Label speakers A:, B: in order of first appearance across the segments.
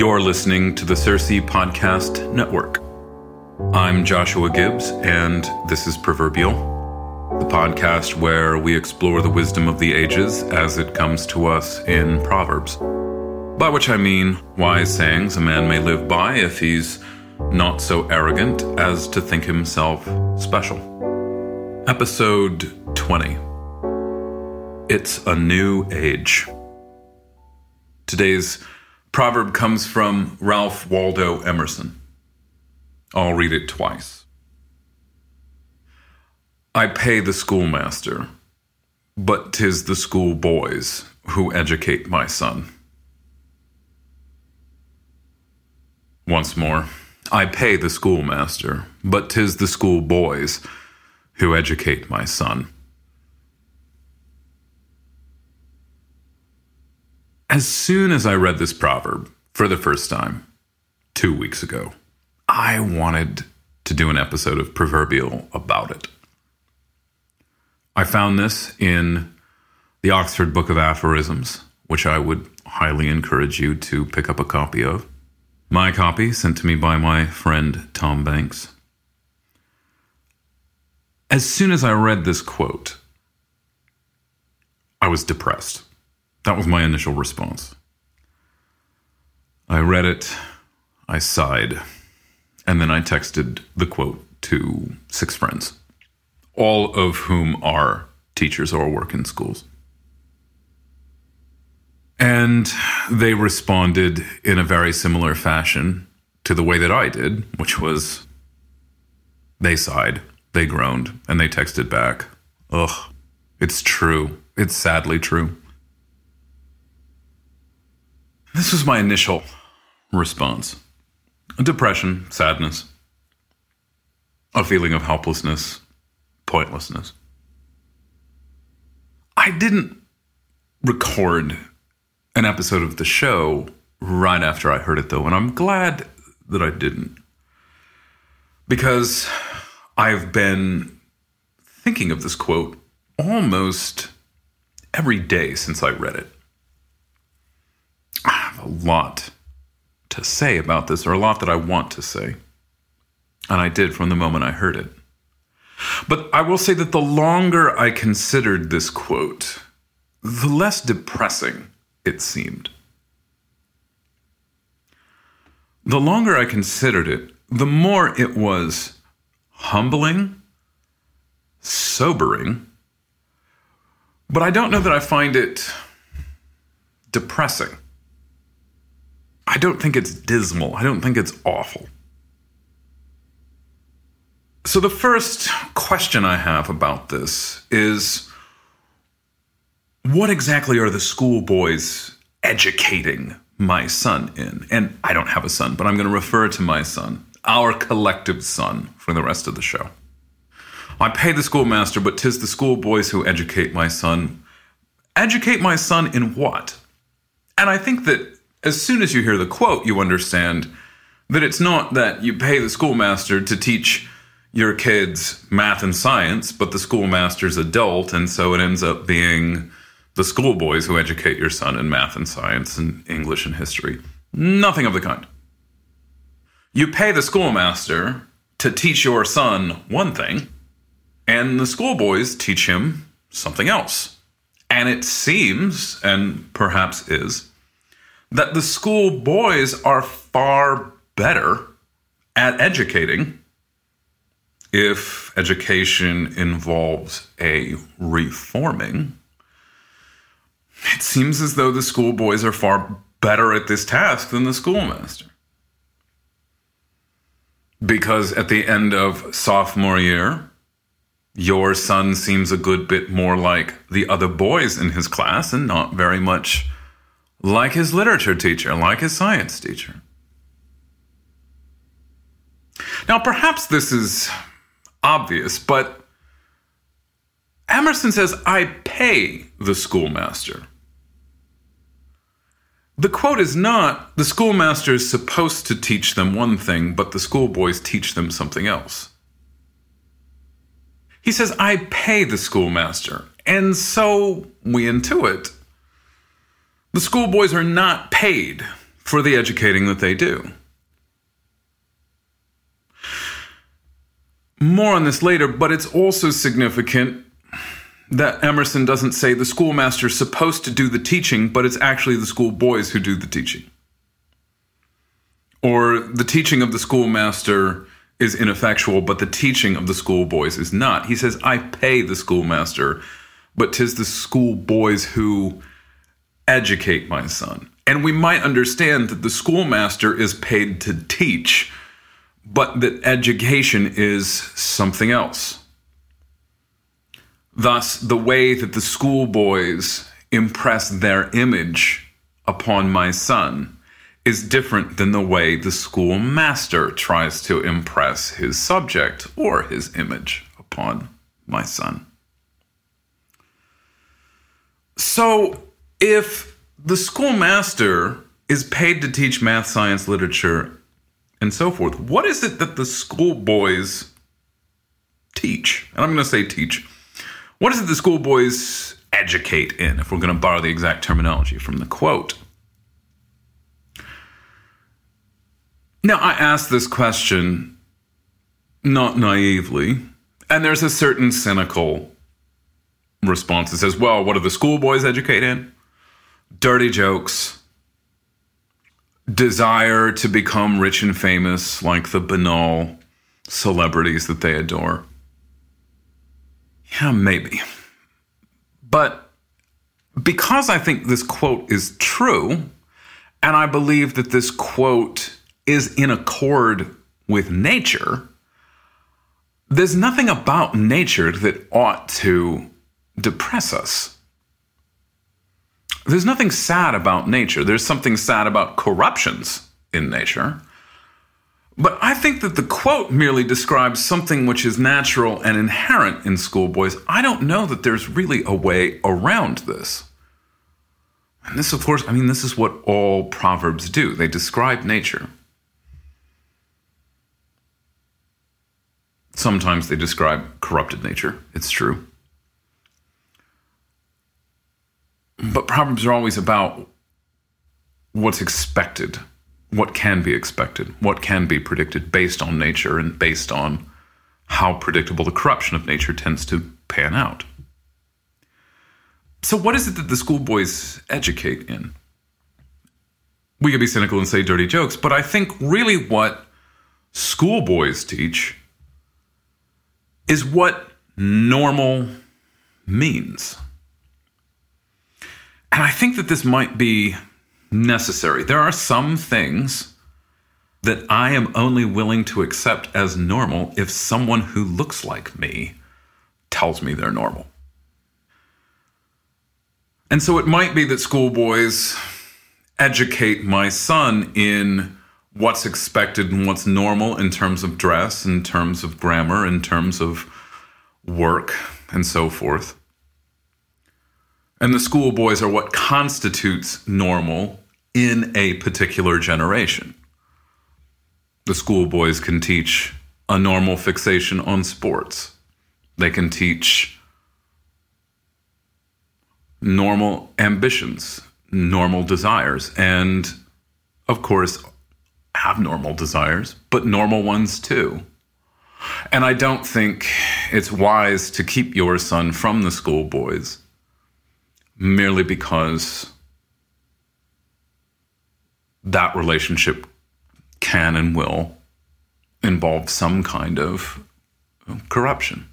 A: You're listening to the CiRCE Podcast Network. I'm Joshua Gibbs, and this is Proverbial, the podcast where we explore the wisdom of the ages as it comes to us in Proverbs. By which I mean wise sayings a man may live by if he's not so arrogant as to think himself special. Episode 20 It's a New Age. Today's proverb comes from Ralph Waldo Emerson. I'll read it twice. I pay the schoolmaster, but 'tis the schoolboys who educate my son. Once more, I pay the schoolmaster, but 'tis the schoolboys who educate my son. As soon as I read this proverb for the first time, two weeks ago, I wanted to do an episode of Proverbial about it. I found this in the Oxford Book of Aphorisms, which I would highly encourage you to pick up a copy of. My copy, sent to me by my friend Tom Banks. As soon as I read this quote, I was depressed. That was my initial response. I read it, I sighed, and then I texted the quote to six friends, all of whom are teachers or work in schools. And they responded in a very similar fashion to the way that I did, which was they sighed, they groaned, and they texted back, Ugh, it's true. It's sadly true. This was my initial response depression, sadness, a feeling of helplessness, pointlessness. I didn't record an episode of the show right after I heard it, though, and I'm glad that I didn't. Because I've been thinking of this quote almost every day since I read it. A lot to say about this, or a lot that I want to say. And I did from the moment I heard it. But I will say that the longer I considered this quote, the less depressing it seemed. The longer I considered it, the more it was humbling, sobering, but I don't know that I find it depressing. I don't think it's dismal. I don't think it's awful. So, the first question I have about this is what exactly are the schoolboys educating my son in? And I don't have a son, but I'm going to refer to my son, our collective son, for the rest of the show. I pay the schoolmaster, but 'tis the schoolboys who educate my son. educate my son in what? And I think that as soon as you hear the quote, you understand that it's not that you pay the schoolmaster to teach your kids math and science, but the schoolmaster's adult, and so it ends up being the schoolboys who educate your son in math and science and English and history. Nothing of the kind. You pay the schoolmaster to teach your son one thing, and the schoolboys teach him something else. And it seems, and perhaps is, that the schoolboys are far better at educating if education involves a reforming. It seems as though the schoolboys are far better at this task than the schoolmaster. Because at the end of sophomore year, your son seems a good bit more like the other boys in his class and not very much like his literature teacher, like his science teacher. Now, perhaps this is obvious, but Emerson says, I pay the schoolmaster. The quote is not the schoolmaster is supposed to teach them one thing, but the schoolboys teach them something else. He says, I pay the schoolmaster. And so we intuit the schoolboys are not paid for the educating that they do. More on this later, but it's also significant that Emerson doesn't say the schoolmaster is supposed to do the teaching, but it's actually the schoolboys who do the teaching. Or the teaching of the schoolmaster is ineffectual, but the teaching of the schoolboys is not. He says, I pay the schoolmaster, but 'tis the schoolboys who educate my son. And we might understand that the schoolmaster is paid to teach, but that education is something else. Thus, the way that the schoolboys impress their image upon my son is different than the way the schoolmaster tries to impress his subject or his image upon my son. So, if the schoolmaster is paid to teach math, science, literature, and so forth, what is it that the schoolboys teach? And I'm going to say teach. What is it the schoolboys educate in, if we're going to borrow the exact terminology from the quote? Now, I ask this question not naively, and there's a certain cynical response that says, well, what do the schoolboys educate in? Dirty jokes, desire to become rich and famous like the banal celebrities that they adore. Yeah, maybe. But because I think this quote is true, and I believe that this quote is in accord with nature, there's nothing about nature that ought to depress us. There's nothing sad about nature. There's something sad about corruptions in nature. But I think that the quote merely describes something which is natural and inherent in schoolboys. I don't know that there's really a way around this. And this, of course, I mean, this is what all proverbs do they describe nature. Sometimes they describe corrupted nature, it's true. But proverbs are always about what's expected what can be expected, what can be predicted based on nature and based on how predictable the corruption of nature tends to pan out. So, what is it that the schoolboys educate in? We could be cynical and say dirty jokes, but I think really what schoolboys teach is what normal means. And I think that this might be necessary. There are some things that I am only willing to accept as normal if someone who looks like me tells me they're normal. And so it might be that schoolboys educate my son in what's expected and what's normal in terms of dress, in terms of grammar, in terms of work, and so forth. And the schoolboys are what constitutes normal in a particular generation. The schoolboys can teach a normal fixation on sports. They can teach normal ambitions, normal desires, and of course, abnormal desires, but normal ones too. And I don't think it's wise to keep your son from the schoolboys merely because that relationship can and will involve some kind of corruption,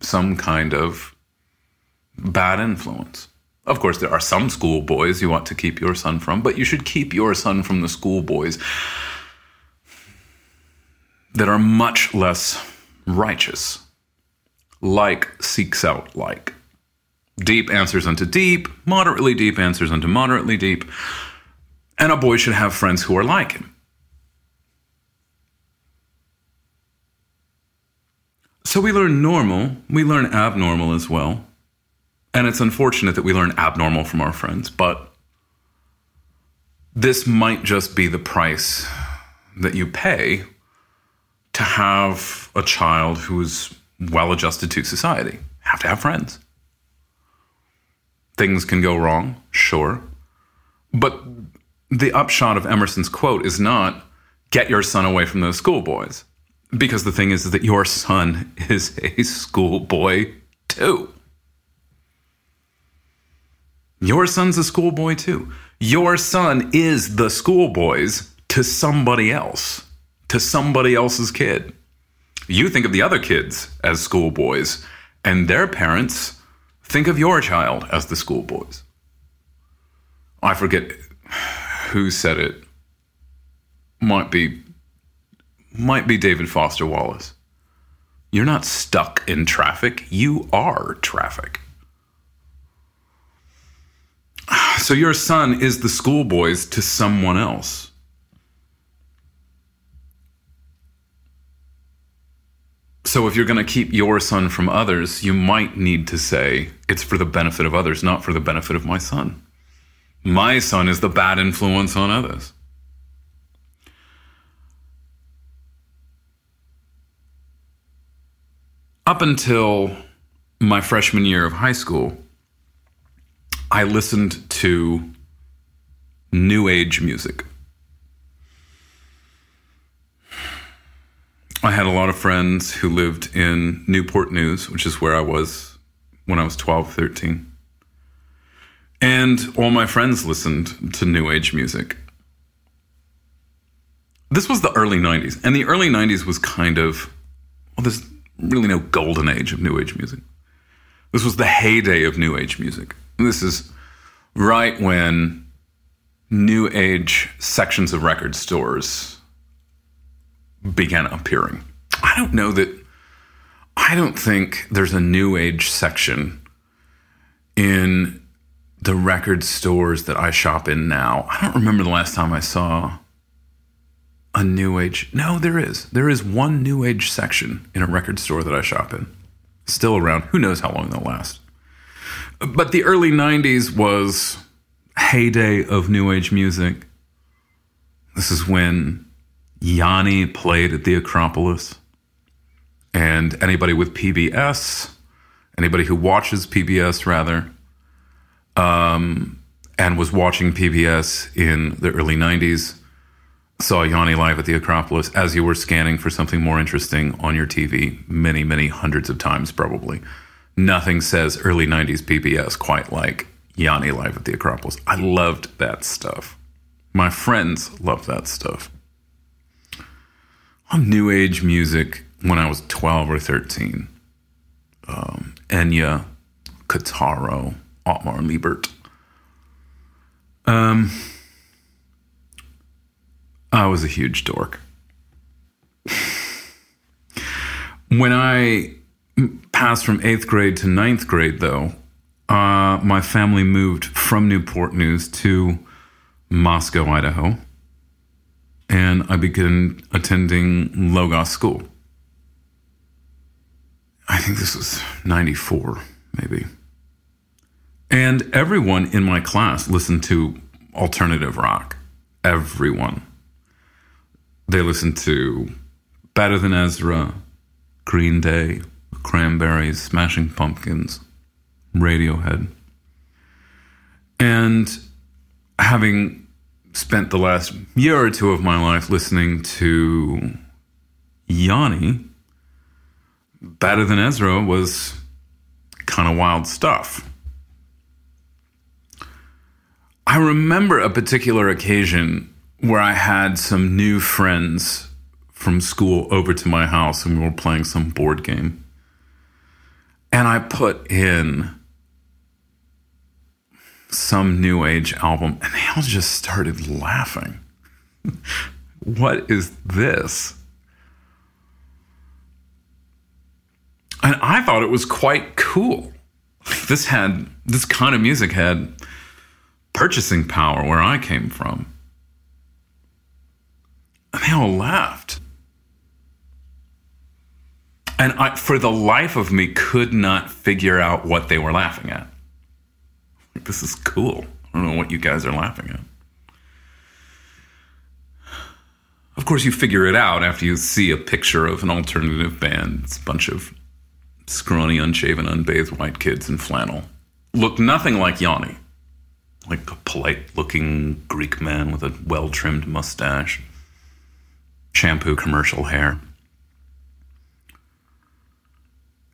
A: some kind of bad influence. Of course, there are some schoolboys you want to keep your son from, but you should keep your son from the schoolboys that are much less righteous, like seeks out like. Deep answers unto deep, moderately deep answers unto moderately deep, and a boy should have friends who are like him. So we learn normal, we learn abnormal as well. And it's unfortunate that we learn abnormal from our friends, but this might just be the price that you pay to have a child who is well adjusted to society. Have to have friends. Things can go wrong, sure. But the upshot of Emerson's quote is not get your son away from those schoolboys. Because the thing is, that your son is a schoolboy too. Your son's a schoolboy too. Your son is the schoolboys to somebody else to somebody else's kid. You think of the other kids as schoolboys, and their parents think of your child as the schoolboys. I forget who said it. Might be might be David Foster Wallace. You're not stuck in traffic, you are traffic. So your son is the schoolboys to someone else. So if you're going to keep your son from others, you might need to say, it's for the benefit of others, not for the benefit of my son. My son is the bad influence on others. Up until my freshman year of high school, I listened to new age music. I had a lot of friends who lived in Newport News, which is where I was when I was 12, 13. And all my friends listened to New Age music. This was the early 90s. And the early 90s was kind of, well, there's really no golden age of New Age music. This was the heyday of New Age music. This is right when New Age sections of record stores began appearing. I don't know that, I don't think there's a new age section in the record stores that I shop in now. I don't remember the last time I saw a new age. No, there is. There is one new age section in a record store that I shop in. Still around. Who knows how long they'll last. But the early 90s was heyday of new age music. This is when Yanni played at the Acropolis. And anybody with PBS, anybody who watches PBS rather, um, and was watching PBS in the early 90s, saw Yanni live at the Acropolis as you were scanning for something more interesting on your TV many, many hundreds of times, probably. Nothing says early 90s PBS quite like Yanni live at the Acropolis. I loved that stuff. My friends loved that stuff on new age music when I was 12 or 13. Um, Enya, Kitaro, Ottmar Liebert. Um, I was a huge dork. when I passed from eighth grade to ninth grade, though, uh, my family moved from Newport News to Moscow, Idaho and I began attending Logos School. I think this was 94, maybe. And everyone in my class listened to alternative rock. Everyone. They listened to Better Than Ezra, Green Day, Cranberries, Smashing Pumpkins, Radiohead. And having spent the last year or two of my life listening to Yanni, Better Than Ezra was kind of wild stuff. I remember a particular occasion where I had some new friends from school over to my house and we were playing some board game. And I put in some new age album and they all just started laughing. what is this? And I thought it was quite cool. This had this kind of music had purchasing power where I came from. And they all laughed. And I, for the life of me, could not figure out what they were laughing at. This is cool. I don't know what you guys are laughing at. Of course, you figure it out after you see a picture of an alternative band. It's a bunch of scrawny, unshaven, unbathed white kids in flannel. Look nothing like Yanni, like a polite looking Greek man with a well trimmed mustache, shampoo commercial hair.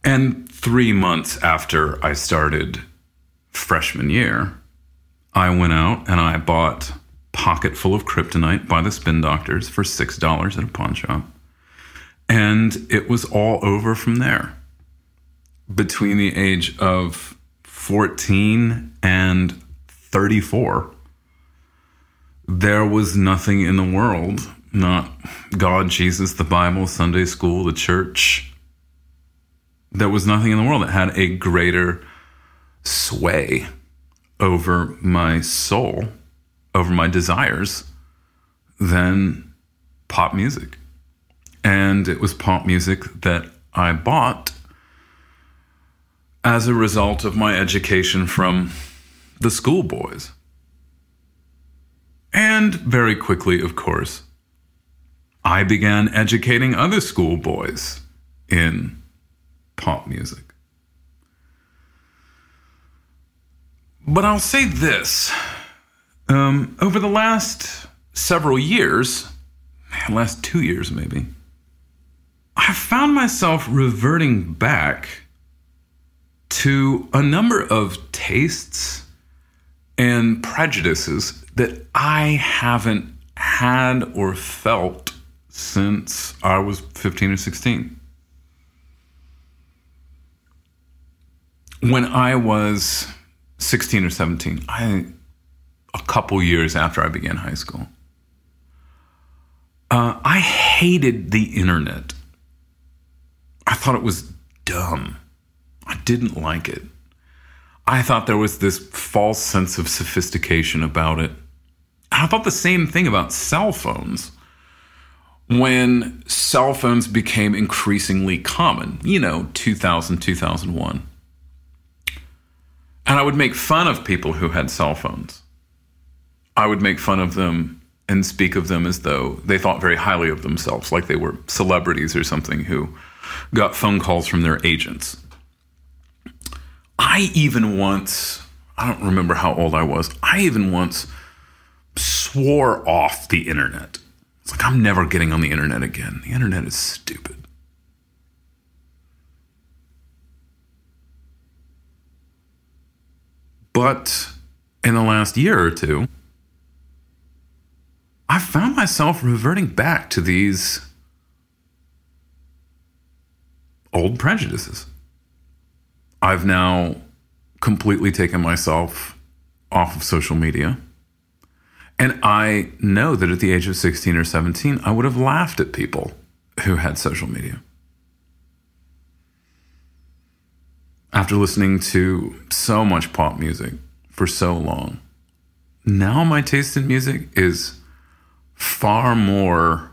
A: And three months after I started freshman year, I went out and I bought Pocket Full of Kryptonite by the Spin Doctors for $6 at a pawn shop. And it was all over from there. Between the age of 14 and 34, there was nothing in the world, not God, Jesus, the Bible, Sunday school, the church. There was nothing in the world that had a greater sway over my soul, over my desires, than pop music. And it was pop music that I bought as a result of my education from the schoolboys. And very quickly, of course, I began educating other schoolboys in pop music. But I'll say this um, over the last several years, last two years maybe, I've found myself reverting back to a number of tastes and prejudices that I haven't had or felt since I was 15 or 16. When I was 16 or 17, I a couple years after I began high school. Uh, I hated the internet. I thought it was dumb. I didn't like it. I thought there was this false sense of sophistication about it. I thought the same thing about cell phones. When cell phones became increasingly common, you know, 2000, 2001. And I would make fun of people who had cell phones. I would make fun of them and speak of them as though they thought very highly of themselves, like they were celebrities or something who got phone calls from their agents. I even once, I don't remember how old I was, I even once swore off the internet. It's like, I'm never getting on the internet again. The internet is stupid. But in the last year or two, I found myself reverting back to these old prejudices. I've now completely taken myself off of social media. And I know that at the age of 16 or 17, I would have laughed at people who had social media. After listening to so much pop music for so long, now my taste in music is far more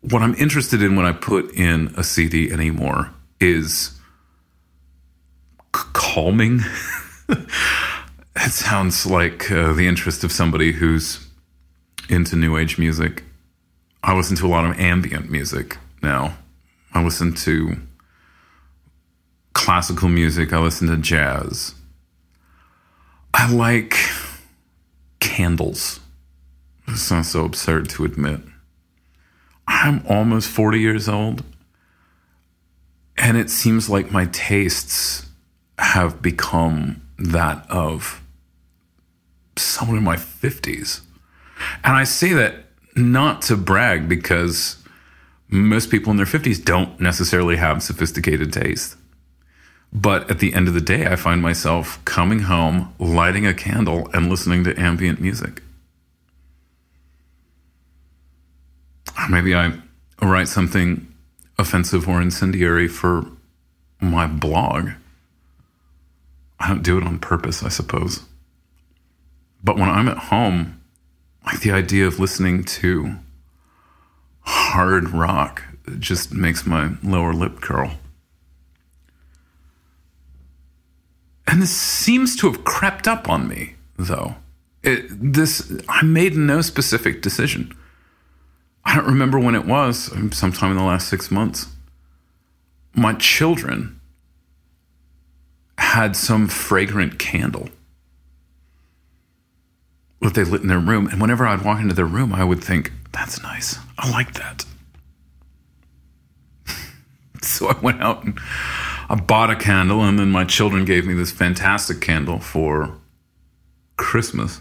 A: what I'm interested in when I put in a CD anymore is calming. it sounds like uh, the interest of somebody who's into new age music. I listen to a lot of ambient music now. I listen to classical music, I listen to jazz. I like candles. It sounds so absurd to admit. I'm almost 40 years old, and it seems like my tastes have become that of someone in my 50s. And I say that not to brag because most people in their 50s don't necessarily have sophisticated taste. But at the end of the day, I find myself coming home, lighting a candle, and listening to ambient music. Maybe I write something offensive or incendiary for my blog. I don't do it on purpose, I suppose. But when I'm at home, like the idea of listening to hard rock just makes my lower lip curl. And this seems to have crept up on me, though. It, this I made no specific decision. I don't remember when it was, sometime in the last six months. My children had some fragrant candle that they lit in their room. And whenever I'd walk into their room, I would think, that's nice. I like that. so I went out and I bought a candle, and then my children gave me this fantastic candle for Christmas.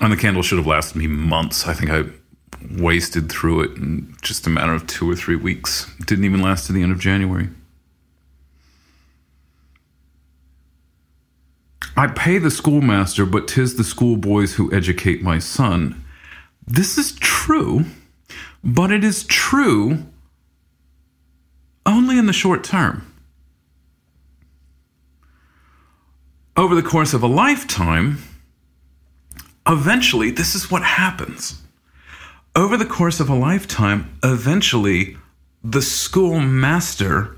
A: And the candle should have lasted me months. I think I wasted through it in just a matter of two or three weeks. It didn't even last to the end of January. I pay the schoolmaster, but 'tis the schoolboys who educate my son. This is true, but it is true only in the short term. Over the course of a lifetime, eventually, this is what happens. Over the course of a lifetime, eventually, the schoolmaster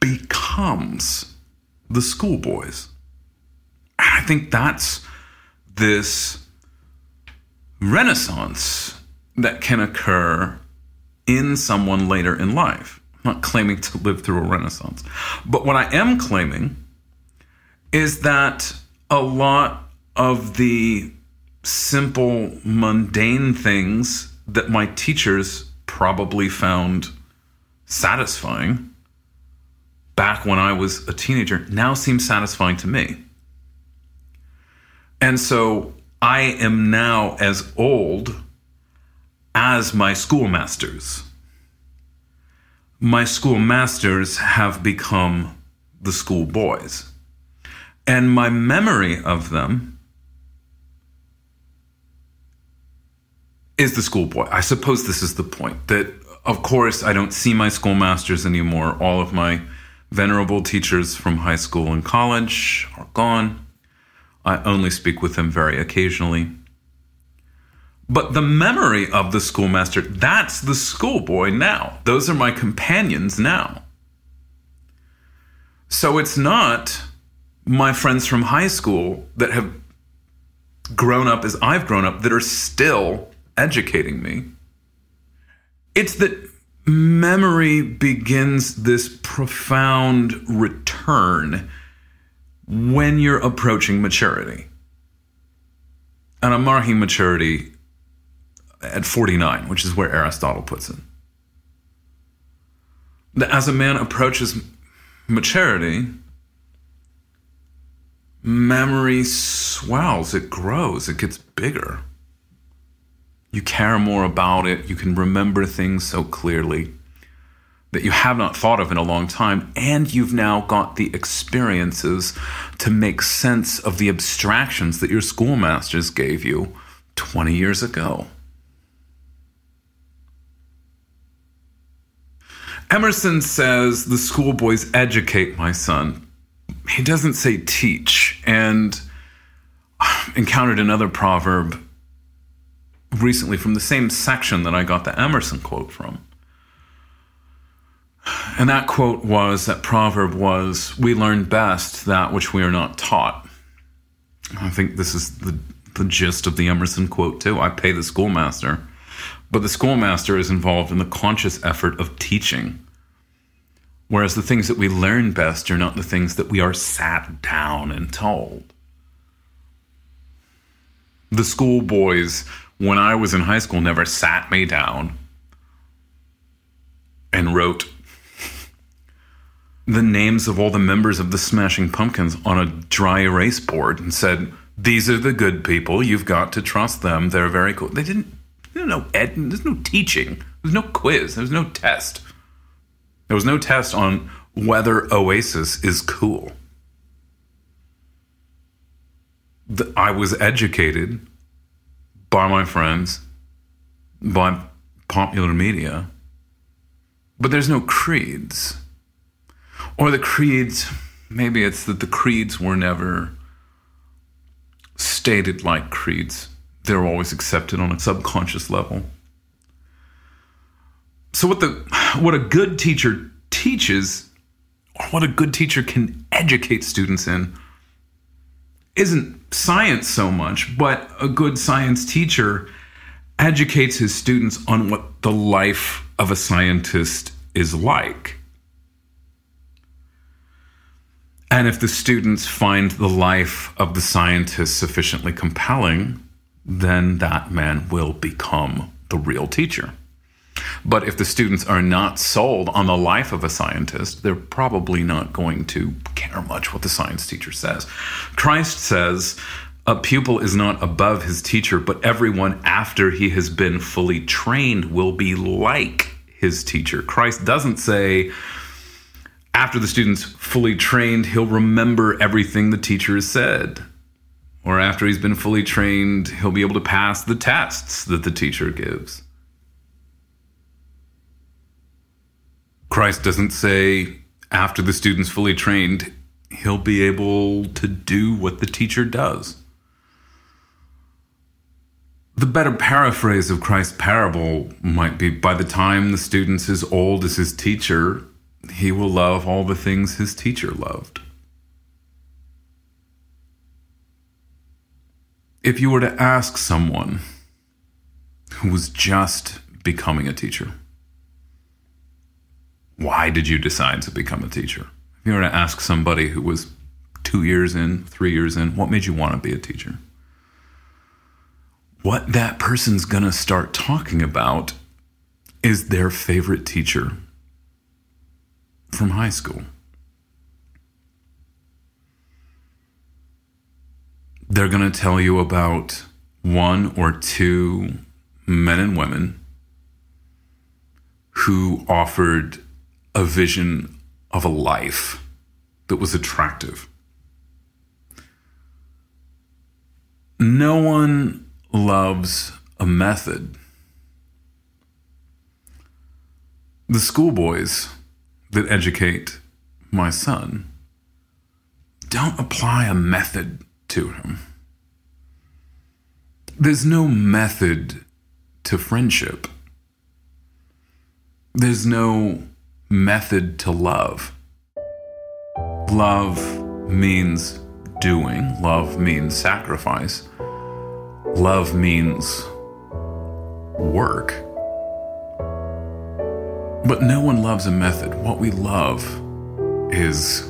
A: becomes the schoolboys. I think that's this renaissance that can occur in someone later in life. Not claiming to live through a renaissance. But what I am claiming is that a lot of the simple, mundane things that my teachers probably found satisfying back when I was a teenager now seem satisfying to me. And so I am now as old as my schoolmasters. My schoolmasters have become the schoolboys. And my memory of them is the schoolboy. I suppose this is the point that, of course, I don't see my schoolmasters anymore. All of my venerable teachers from high school and college are gone. I only speak with them very occasionally. But the memory of the schoolmaster, that's the schoolboy now. Those are my companions now. So it's not my friends from high school that have grown up as I've grown up that are still educating me. It's that memory begins this profound return when you're approaching maturity. And I'm marking maturity at 49, which is where Aristotle puts it. That as a man approaches maturity, memory swells, it grows, it gets bigger. You care more about it, you can remember things so clearly that you have not thought of in a long time, and you've now got the experiences to make sense of the abstractions that your schoolmasters gave you 20 years ago. Emerson says the schoolboys educate my son. He doesn't say teach. And I encountered another proverb recently from the same section that I got the Emerson quote from And that quote was, that proverb was, we learn best that which we are not taught. I think this is the, the gist of the Emerson quote, too. I pay the schoolmaster, but the schoolmaster is involved in the conscious effort of teaching. Whereas the things that we learn best are not the things that we are sat down and told. The schoolboys, when I was in high school, never sat me down and wrote the names of all the members of the Smashing Pumpkins on a dry erase board and said, "These are the good people. You've got to trust them. They're very cool." They didn't. You no ed, there's no teaching. There's no quiz. There's no test. There was no test on whether Oasis is cool. The, I was educated by my friends, by popular media, but there's no creeds. Or the creeds, maybe it's that the creeds were never stated like creeds. They're always accepted on a subconscious level. So what the what a good teacher teaches or what a good teacher can educate students in isn't science so much, but a good science teacher educates his students on what the life of a scientist is like. And if the students find the life of the scientist sufficiently compelling, then that man will become the real teacher. But if the students are not sold on the life of a scientist, they're probably not going to care much what the science teacher says. Christ says, a pupil is not above his teacher, but everyone after he has been fully trained will be like his teacher. Christ doesn't say, after the student's fully trained, he'll remember everything the teacher has said. Or after he's been fully trained, he'll be able to pass the tests that the teacher gives. Christ doesn't say, after the student's fully trained, he'll be able to do what the teacher does. The better paraphrase of Christ's parable might be by the time the student's as old as his teacher, he will love all the things his teacher loved. If you were to ask someone who was just becoming a teacher, why did you decide to become a teacher? If you were to ask somebody who was two years in, three years in, what made you want to be a teacher? What that person's going to start talking about is their favorite teacher from high school. They're going to tell you about one or two men and women who offered a vision of a life that was attractive. No one loves a method. The schoolboys that educate my son don't apply a method to him. There's no method to friendship. There's no method to love. Love means doing, love means sacrifice, love means work. But no one loves a method. What we love is